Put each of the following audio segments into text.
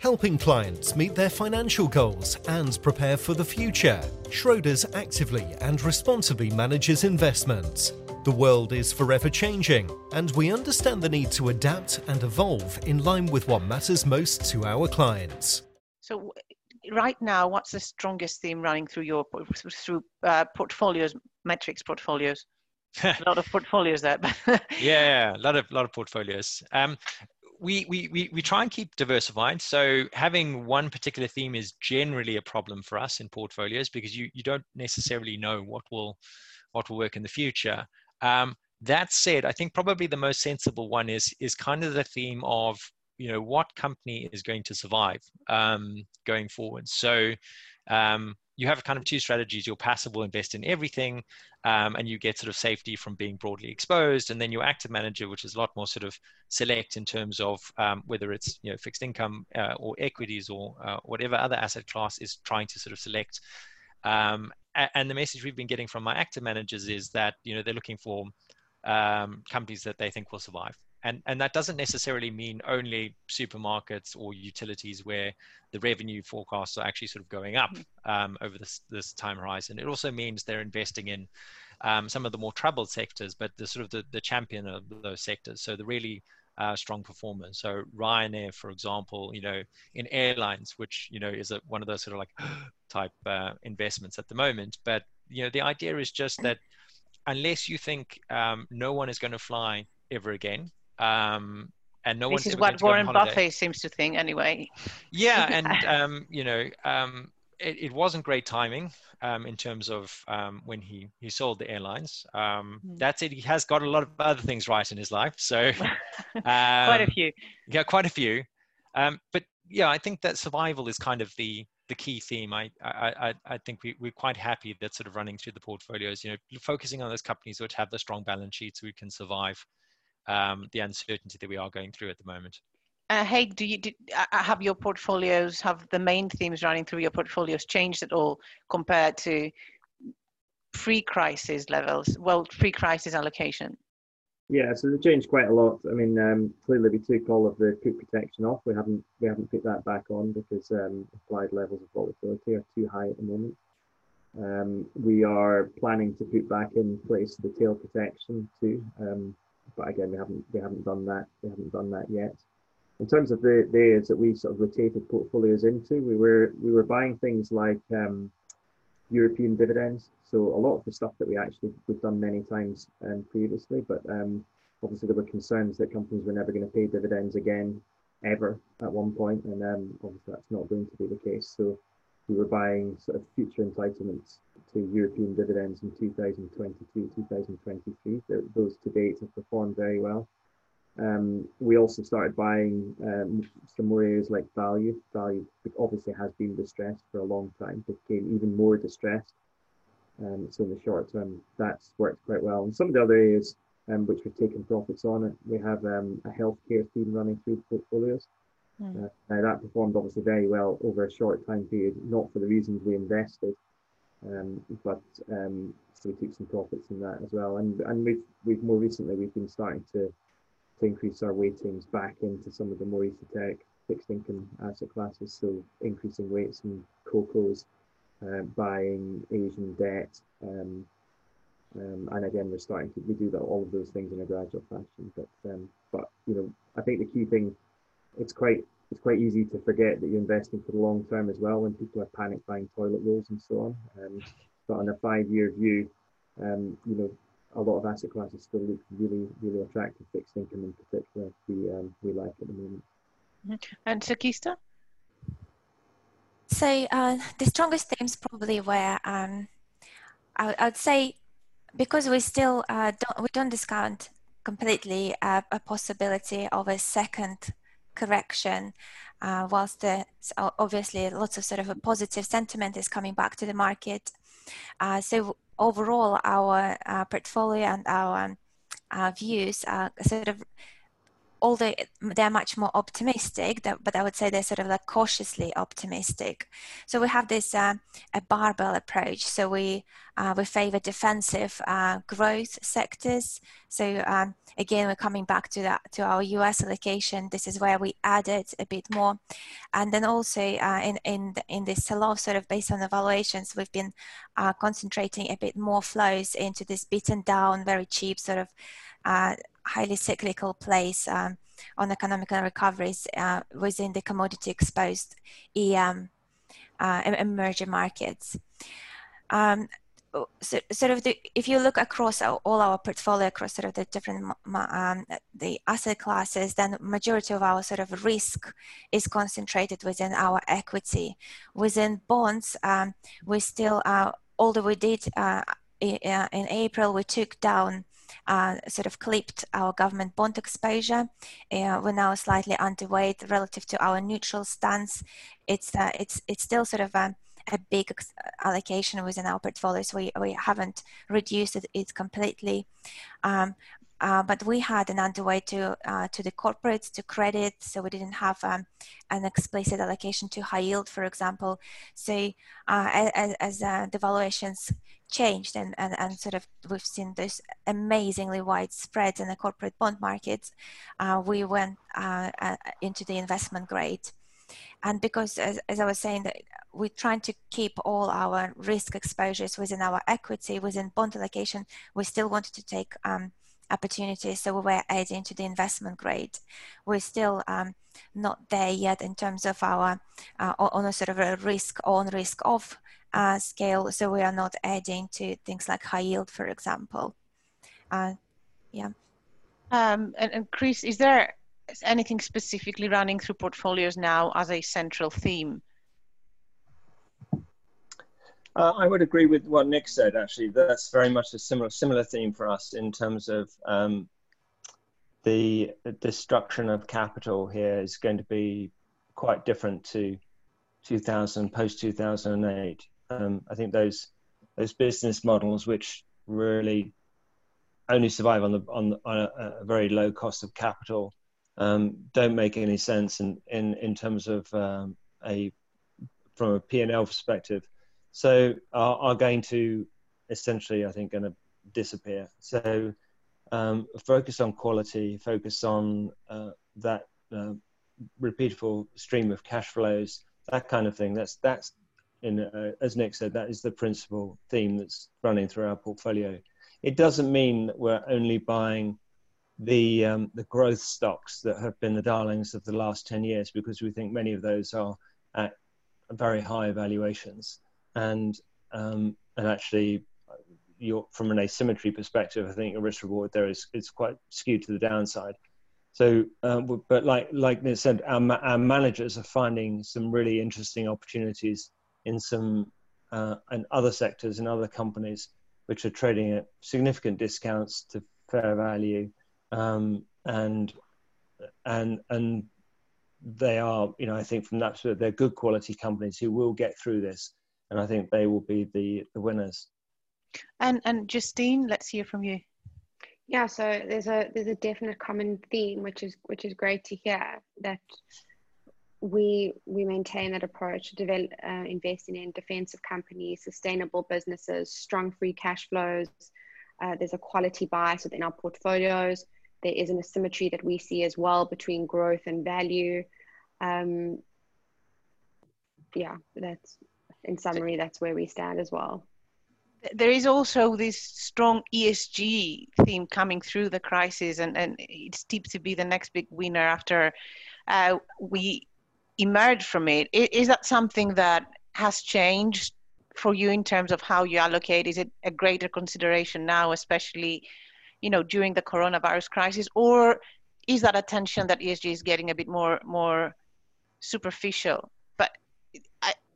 helping clients meet their financial goals and prepare for the future. Schroders actively and responsibly manages investments. The world is forever changing, and we understand the need to adapt and evolve in line with what matters most to our clients. So, right now, what's the strongest theme running through your through uh, portfolios, metrics portfolios? a lot of portfolios there. yeah, a lot of lot of portfolios. Um, we, we, we, try and keep diversified. So having one particular theme is generally a problem for us in portfolios because you, you don't necessarily know what will what will work in the future. Um, that said, I think probably the most sensible one is is kind of the theme of you know what company is going to survive um, going forward. So um, you have kind of two strategies. Your passive will invest in everything, um, and you get sort of safety from being broadly exposed. And then your active manager, which is a lot more sort of select in terms of um, whether it's you know fixed income uh, or equities or uh, whatever other asset class is trying to sort of select um, and the message we've been getting from my active managers is that you know they're looking for um, companies that they think will survive and and that doesn't necessarily mean only supermarkets or utilities where the revenue forecasts are actually sort of going up mm-hmm. um, over this this time horizon it also means they're investing in um, some of the more troubled sectors but the sort of the, the champion of those sectors so the really uh, strong performers. So Ryanair, for example, you know, in airlines, which you know is a, one of those sort of like type uh, investments at the moment. But you know, the idea is just that unless you think um, no one is going to fly ever again, um, and no this is what Warren Buffett seems to think anyway. Yeah, and um, you know, um, it, it, wasn't great timing um, in terms of um, when he, he sold the airlines. Um, mm. That's it. He has got a lot of other things right in his life. So quite a um, few. Yeah, quite a few. Um, but yeah, I think that survival is kind of the the key theme. I I, I think we, we're quite happy that sort of running through the portfolios, you know, focusing on those companies which have the strong balance sheets who can survive um, the uncertainty that we are going through at the moment. Uh, Haig, do you do, uh, uh, have your portfolios, have the main themes running through your portfolios changed at all compared to pre-crisis levels, well, pre-crisis allocation? Yeah, so they changed quite a lot. I mean, um, clearly we took all of the put protection off. We haven't we haven't put that back on because um, applied levels of volatility are too high at the moment. Um, we are planning to put back in place the tail protection too, um, but again we haven't we haven't done that. We haven't done that yet in terms of the, the areas that we sort of rotated portfolios into, we were we were buying things like um, European dividends. So a lot of the stuff that we actually we've done many times um, previously, but um, obviously there were concerns that companies were never going to pay dividends again ever at one point, and um, obviously that's not going to be the case. So we were buying sort of future entitlements to European dividends in 2022, 2023. Those to date have performed very well. Um, we also started buying um, some more areas like value. Value obviously has been distressed for a long time, became even more distressed. Um, so in the short term, that's worked quite well. And some of the other areas um, which we've taken profits on, we have um, a healthcare theme running through the portfolios. Mm. Uh, that performed obviously very well over a short time period, not for the reasons we invested, um, but um, so we took some profits in that as well. And and we've we've more recently we've been starting to to increase our weightings back into some of the more esoteric fixed income asset classes. So increasing weights in CoCos, uh, buying Asian debt. Um, um, and again, we're starting to we do that, all of those things in a gradual fashion. But um, but you know, I think the key thing, it's quite it's quite easy to forget that you're investing for the long term as well when people are panic buying toilet rolls and so on. Um, but on a five year view, um, you know, a lot of asset classes still look really, really attractive. Fixed income in particular, we um, we like at the moment. Mm-hmm. And Shakhista. So uh, the strongest themes probably were, um, I, would say, because we still uh, don't we don't discount completely uh, a possibility of a second correction. Uh, whilst the, obviously lots of sort of a positive sentiment is coming back to the market, uh, so overall our uh, portfolio and our uh, views are sort of although they're much more optimistic, but I would say they're sort of like cautiously optimistic. So we have this uh, a barbell approach. So we uh, we favor defensive uh, growth sectors. So um, again, we're coming back to that to our US allocation. This is where we added a bit more, and then also uh, in in in this sell-off, sort of based on evaluations, we've been uh, concentrating a bit more flows into this beaten down, very cheap sort of uh, highly cyclical place um, on economic recoveries uh, within the commodity exposed EM uh, emerging markets. Um, so, sort of the, if you look across our, all our portfolio across sort of the different um, the asset classes then majority of our sort of risk is concentrated within our equity within bonds um, we still uh, although we did uh, in April we took down uh, sort of clipped our government bond exposure. Uh, we're now slightly underweight relative to our neutral stance. It's uh, it's it's still sort of a, a big allocation within our portfolio, so we, we haven't reduced it, it completely. Um, uh, but we had an underweight to uh, to the corporates, to credit, so we didn't have um, an explicit allocation to high yield, for example. So uh, as, as uh, the valuations changed and, and, and sort of we've seen this amazingly wide spreads in the corporate bond markets, uh, we went uh, into the investment grade. And because, as, as I was saying, that we're trying to keep all our risk exposures within our equity, within bond allocation, we still wanted to take um, opportunities. So we were adding to the investment grade. We're still um, not there yet in terms of our uh, on a sort of a risk on, risk off uh, scale. So we are not adding to things like high yield, for example. Uh, yeah. Um, and, and Chris, is there anything specifically running through portfolios now as a central theme? Uh, I would agree with what Nic said. Actually, that's very much a similar similar theme for us in terms of um, the destruction of capital. Here is going to be quite different to 2000 post 2008 um, I think those those business models which really only survive on the on, on a, a, very low cost of capital um, don't make any sense in in, in terms of um, a from a P&L perspective. So are, are going to essentially, I think, going to disappear. So um, focus on quality, focus on uh, that uh, repeatable stream of cash flows, that kind of thing. That's that's in, uh, as Nic said, that is the principal theme that's running through our portfolio. It doesn't mean that we're only buying the um, the growth stocks that have been the darlings of the last 10 years because we think many of those are at very high valuations and um, and actually from an asymmetry perspective I think a risk reward there is is quite skewed to the downside. So uh, but like like Nic said our, our managers are finding some really interesting opportunities in some uh, and other sectors and other companies which are trading at significant discounts to fair value. Um, and and and they are you know I think from that they're good quality companies who will get through this and I think they will be the the winners. And and Justine, let's hear from you. Yeah, so there's a there's a definite common theme which is which is great to hear that we we maintain that approach, develop, uh, investing in defensive companies, sustainable businesses, strong free cash flows. Uh, there's a quality bias within our portfolios. There is an asymmetry that we see as well between growth and value. Um, yeah, that's in summary, that's where we stand as well. There is also this strong ESG theme coming through the crisis, and, and it's deep to be the next big winner after uh, we emerge from it. Is that something that has changed for you in terms of how you allocate? Is it a greater consideration now, especially, you know, during the coronavirus crisis, or is that attention that ESG is getting a bit more more superficial?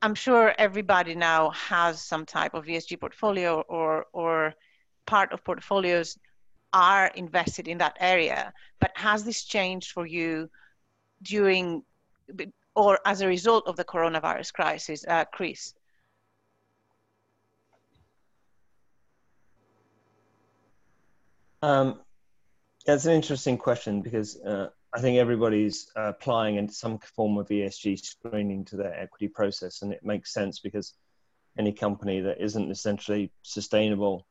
I'm sure everybody now has some type of ESG portfolio or or part of portfolios are invested in that area. But has this changed for you during or as a result of the coronavirus crisis, uh, Chris? Um, that's an interesting question because uh, I think everybody's uh, applying some form of ESG screening to their equity process, and it makes sense because any company that isn't essentially sustainable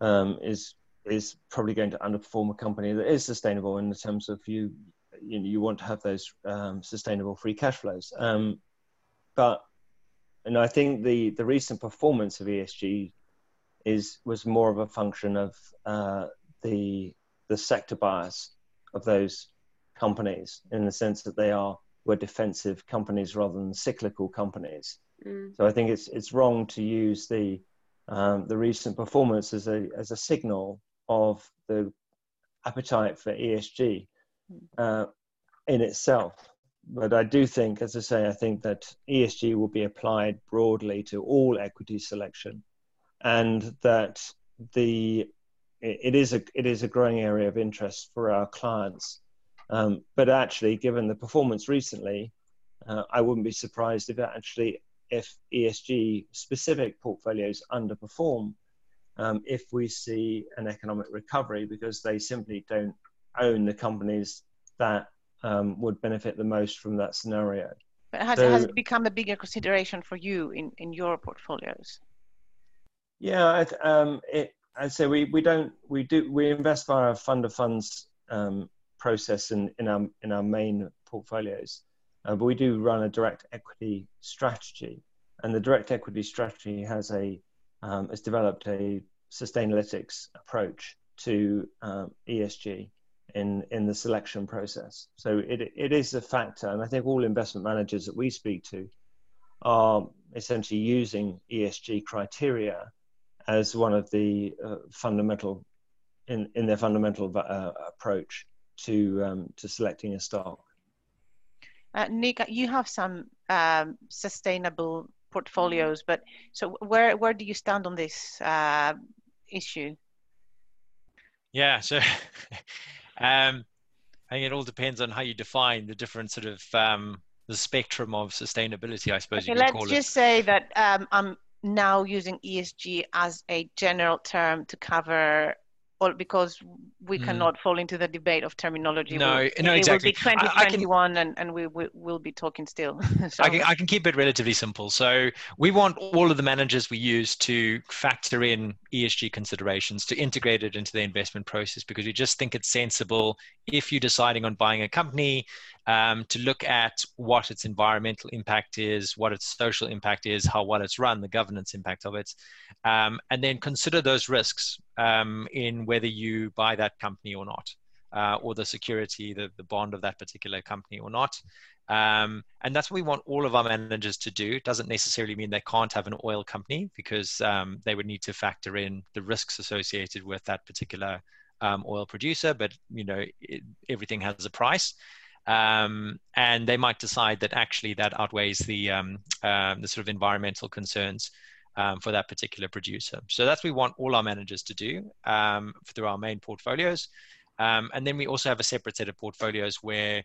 um, is is probably going to underperform a company that is sustainable in the terms of you you, you want to have those um, sustainable free cash flows. Um, but and I think the the recent performance of ESG is was more of a function of uh, the the sector bias of those companies in the sense that they are were defensive companies rather than cyclical companies. Mm. So I think it's it's wrong to use the um, the recent performance as a as a signal of the appetite for ESG mm. uh, in itself. But I do think, as I say, I think that ESG will be applied broadly to all equity selection, and that the it is a it is a growing area of interest for our clients. Um, but actually, given the performance recently, uh, I wouldn't be surprised if actually if ESG specific portfolios underperform um, if we see an economic recovery because they simply don't own the companies that um, would benefit the most from that scenario. But has, so, has it become a bigger consideration for you in, in your portfolios? Yeah, um, it, I'd say we, we don't we do we invest via a fund of funds um, process in, in our in our main portfolios. Uh, but we do run a direct equity strategy, and the direct equity strategy has a um, has developed a Sustainalytics approach to um, ESG in in the selection process. So it it is a factor, and I think all investment managers that we speak to are essentially using ESG criteria as one of the uh, fundamental in in their fundamental uh, approach to um, to selecting a stock. Uh, Nic, you have some um, sustainable portfolios, but so where where do you stand on this uh, issue? Yeah, so um, I think it all depends on how you define the different sort of um, the spectrum of sustainability. I suppose okay, you let's just it. say that um, I'm now using ESG as a general term to cover all because we mm. cannot fall into the debate of terminology. No, we'll, no, exactly. It will be 2021 and, and we, we will be talking still. so. I, can, I can keep it relatively simple. So we want all of the managers we use to factor in ESG considerations, to integrate it into the investment process because we just think it's sensible if you're deciding on buying a company um, to look at what its environmental impact is, what its social impact is, how well it's run, the governance impact of it, um, and then consider those risks um, in whether you buy that company or not, uh, or the security, the, the bond of that particular company or not. Um, and that's what we want all of our managers to do. It doesn't necessarily mean they can't have an oil company because um, they would need to factor in the risks associated with that particular um, oil producer. But you know, it, everything has a price um, and they might decide that actually that outweighs the um, uh, the sort of environmental concerns um, for that particular producer. So that's what we want all our managers to do um, through our main portfolios, um, and then we also have a separate set of portfolios where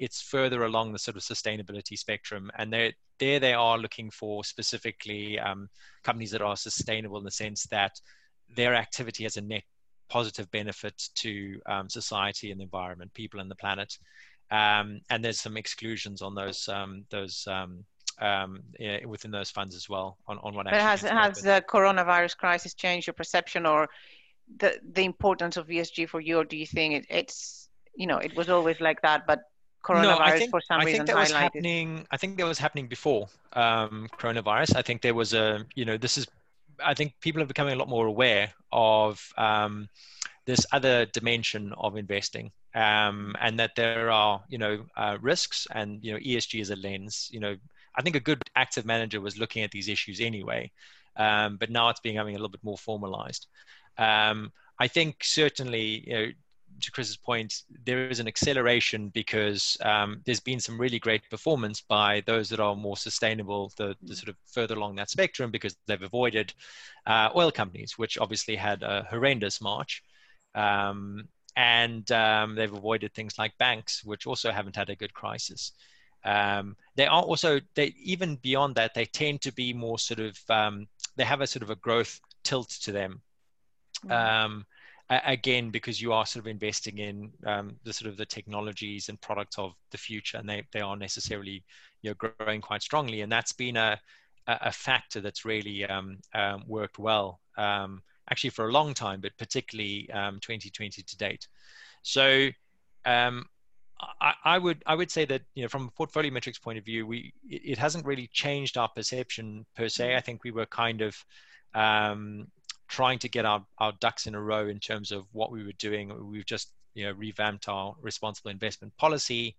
it's further along the sort of sustainability spectrum, and there there they are looking for specifically companies that are sustainable in the sense that their activity has a net positive benefit to um, society and the environment, people and the planet um, and there's some exclusions on those um, those um, um, yeah, within those funds as well on, on what. But has has the coronavirus crisis changed your perception or the the importance of ESG for you, or do you think it, it's you know it was always like that, but coronavirus no, I think, for some I reason think that was happening. I think that was happening before um, coronavirus. I think there was a you know this is. I think people are becoming a lot more aware of um, this other dimension of investing um, and that there are you know uh, risks and you know ESG is a lens. You know, I think a good active manager was looking at these issues anyway, um, but now it's becoming a little bit more formalized. Um, I think certainly, you know, to Chris's point, there is an acceleration because um, there's been some really great performance by those that are more sustainable, the, the sort of further along that spectrum, because they've avoided uh, oil companies, which obviously had a horrendous march. Um, and um, they've avoided things like banks, which also haven't had a good crisis. Um, they are also they even beyond that they tend to be more sort of um, they have a sort of a growth tilt to them. Mm. again because you are sort of investing in um, the sort of the technologies and products of the future and they, they are necessarily you know growing quite strongly and that's been a a factor that's really um, um, worked well um, actually for a long time but particularly 2020 um, to date. So um, I, I, would I would say that you know from a PortfolioMetrics point of view we it, it hasn't really changed our perception per se. I think we were kind of um, trying to get our, our ducks in a row in terms of what we were doing. We've just you know revamped our responsible investment policy,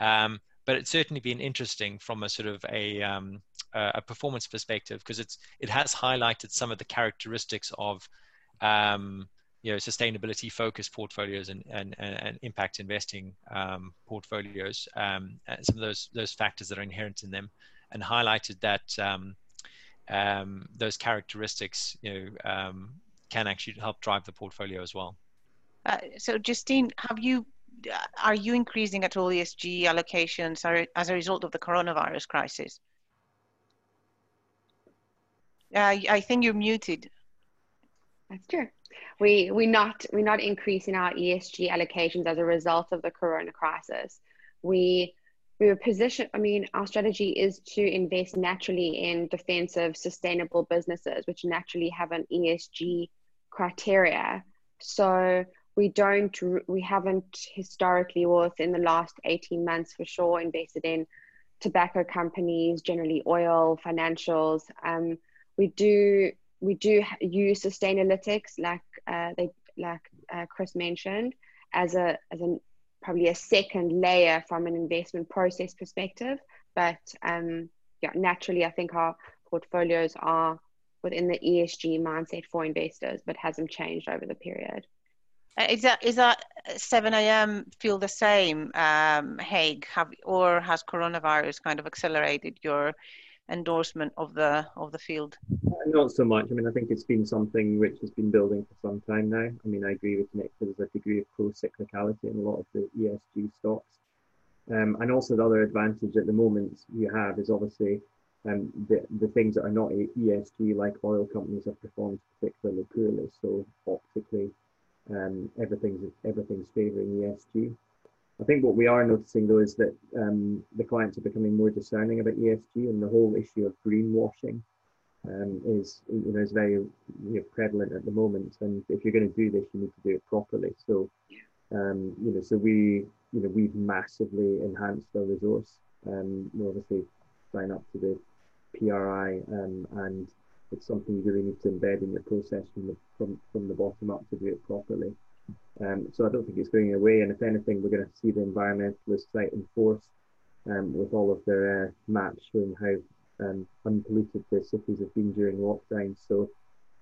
um, but it's certainly been interesting from a sort of a um, a performance perspective because it's it has highlighted some of the characteristics of um, you know sustainability focused portfolios and and, and impact investing um, portfolios um, some of those those factors that are inherent in them and highlighted that um, um, those characteristics, you know, um, can actually help drive the portfolio as well. Uh, so, Justine, have you uh, are you increasing at all ESG allocations as a result of the coronavirus crisis? Uh, I think you're muted. That's true. We we not we're not increasing our ESG allocations as a result of the corona crisis. We we were positioned, I mean, our strategy is to invest naturally in defensive, sustainable businesses, which naturally have an ESG criteria. So we don't, we haven't historically or within the last 18 months for sure invested in tobacco companies, generally oil, financials. Um, we do, we do use Sustainalytics, like uh, they, like uh, Chris mentioned, as a as an probably a second layer from an investment process perspective. But um, yeah, naturally, I think our portfolios are within the ESG mindset for investors, but hasn't changed over the period. Uh, is that is that 7IM feel the same, um, Haig, have or has coronavirus kind of accelerated your endorsement of the of the field? Not so much. I mean, I think it's been something which has been building for some time now. I mean, I agree with Nic. There's a degree of pro-cyclicality in a lot of the ESG stocks, um, and also the other advantage at the moment you have is obviously um, the the things that are not ESG, like oil companies, have performed particularly poorly. So optically, um, everything's everything's favouring ESG. I think what we are noticing though is that um, the clients are becoming more discerning about ESG and the whole issue of greenwashing um, is you know is very you know, prevalent at the moment. And if you're going to do this, you need to do it properly. So um, you know, so we you know we've massively enhanced our resource. Um, we obviously sign up to the PRI, um, and it's something you really need to embed in your process from the from, from the bottom up to do it properly. Um, so I don't think it's going away. And if anything, we're going to see the environmentalists fight in force um, with all of their uh, maps showing how um, unpolluted the cities have been during lockdown. So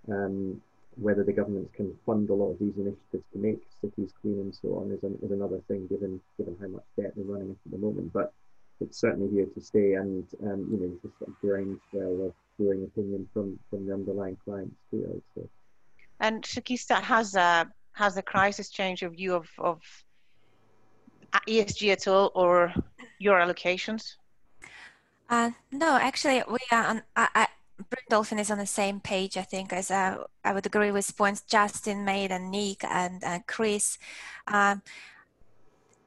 um, whether the governments can fund a lot of these initiatives to make cities clean and so on is, an, is another thing, given given how much debt they're running at the moment. But it's certainly here to stay, and um, you know, just a groundswell of growing opinion from from the underlying clients too. Say. And Shakhista has a has the crisis changed your view of, of ESG at all or your allocations? Uh, no, actually, we are on. I, I, Dolphin is on the same page, I think, as uh, I would agree with points Justin made and Nic and uh, Chris. Um,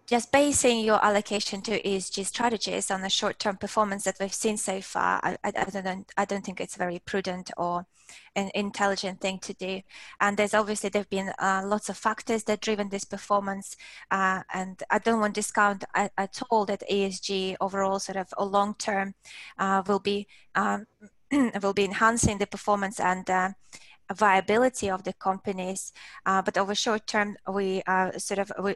just basing your allocation to ESG strategies on the short-term performance that we've seen so far, I, I, don't, I don't think it's very prudent or an intelligent thing to do. And there's obviously there've been uh, lots of factors that driven this performance, uh, and I don't want to discount at, at, all that ESG overall, sort of a long-term, uh, will be um, will be enhancing the performance and uh, viability of the companies. Uh, but over short term, we sort of we,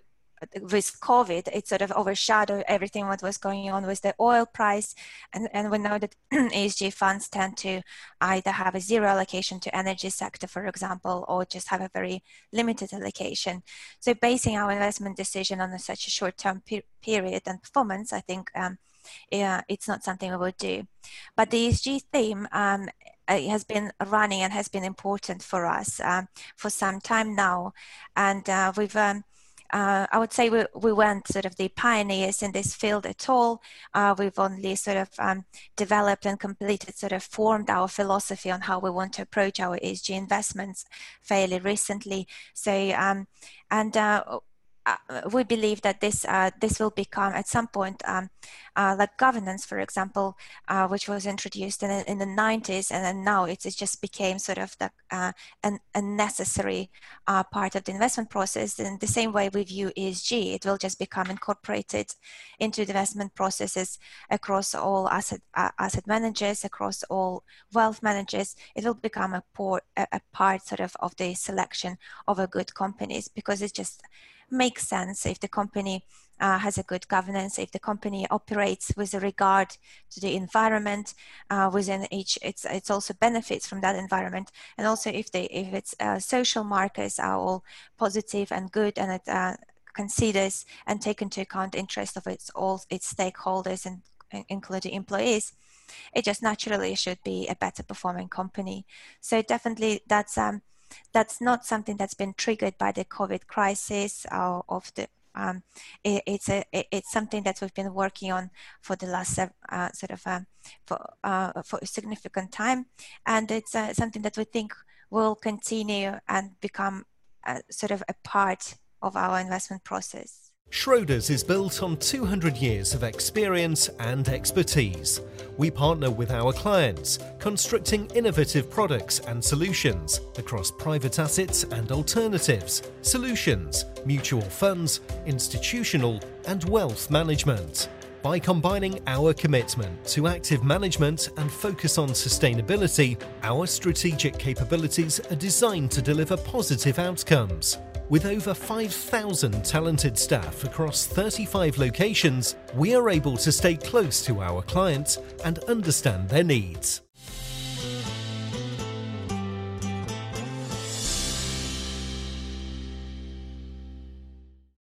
with COVID, it sort of overshadowed everything what was going on with the oil price. And, and we know that ESG funds tend to either have a zero allocation to energy sector, for example, or just have a very limited allocation. So basing our investment decision on a, such a short-term per period and performance, I think um, yeah, it's not something we would do. But the ESG theme um, has been running and has been important for us um, for some time now. And uh, we've um, uh, I would say we, we weren't sort of the pioneers in this field at all. Uh, we've only sort of um, developed and completed, sort of formed our philosophy on how we want to approach our ESG investments fairly recently. So, um, and uh, we believe that this uh, this will become at some point um, uh, like governance, for example, uh, which was introduced in, in the 90s, and then now it, it just became sort of the, uh, an, a necessary uh, part of the investment process. In the same way we view ESG, it will just become incorporated into the investment processes across all asset asset managers, across all wealth managers. It will become a, por- a part sort of of the selection of a good companies because it's just makes sense if the company uh, has a good governance, if the company operates with regard to the environment uh, within each, it's it's also benefits from that environment, and also if they if its uh, social markers are all positive and good, and it uh, considers and take into account interest of its all its stakeholders and including employees, it just naturally should be a better performing company. So definitely that's um, that's not something that's been triggered by the COVID crisis or of the um, it, it's a it, it's something that we've been working on for the last uh, sort of um, for uh, for a significant time, and it's uh, something that we think will continue and become uh, sort of a part of our investment process. Schroders is built on 200 years of experience and expertise. We partner with our clients, constructing innovative products and solutions across private assets and alternatives, solutions, mutual funds, institutional, and wealth management. By combining our commitment to active management and focus on sustainability, our strategic capabilities are designed to deliver positive outcomes. With over 5,000 talented staff across 35 locations, we are able to stay close to our clients and understand their needs.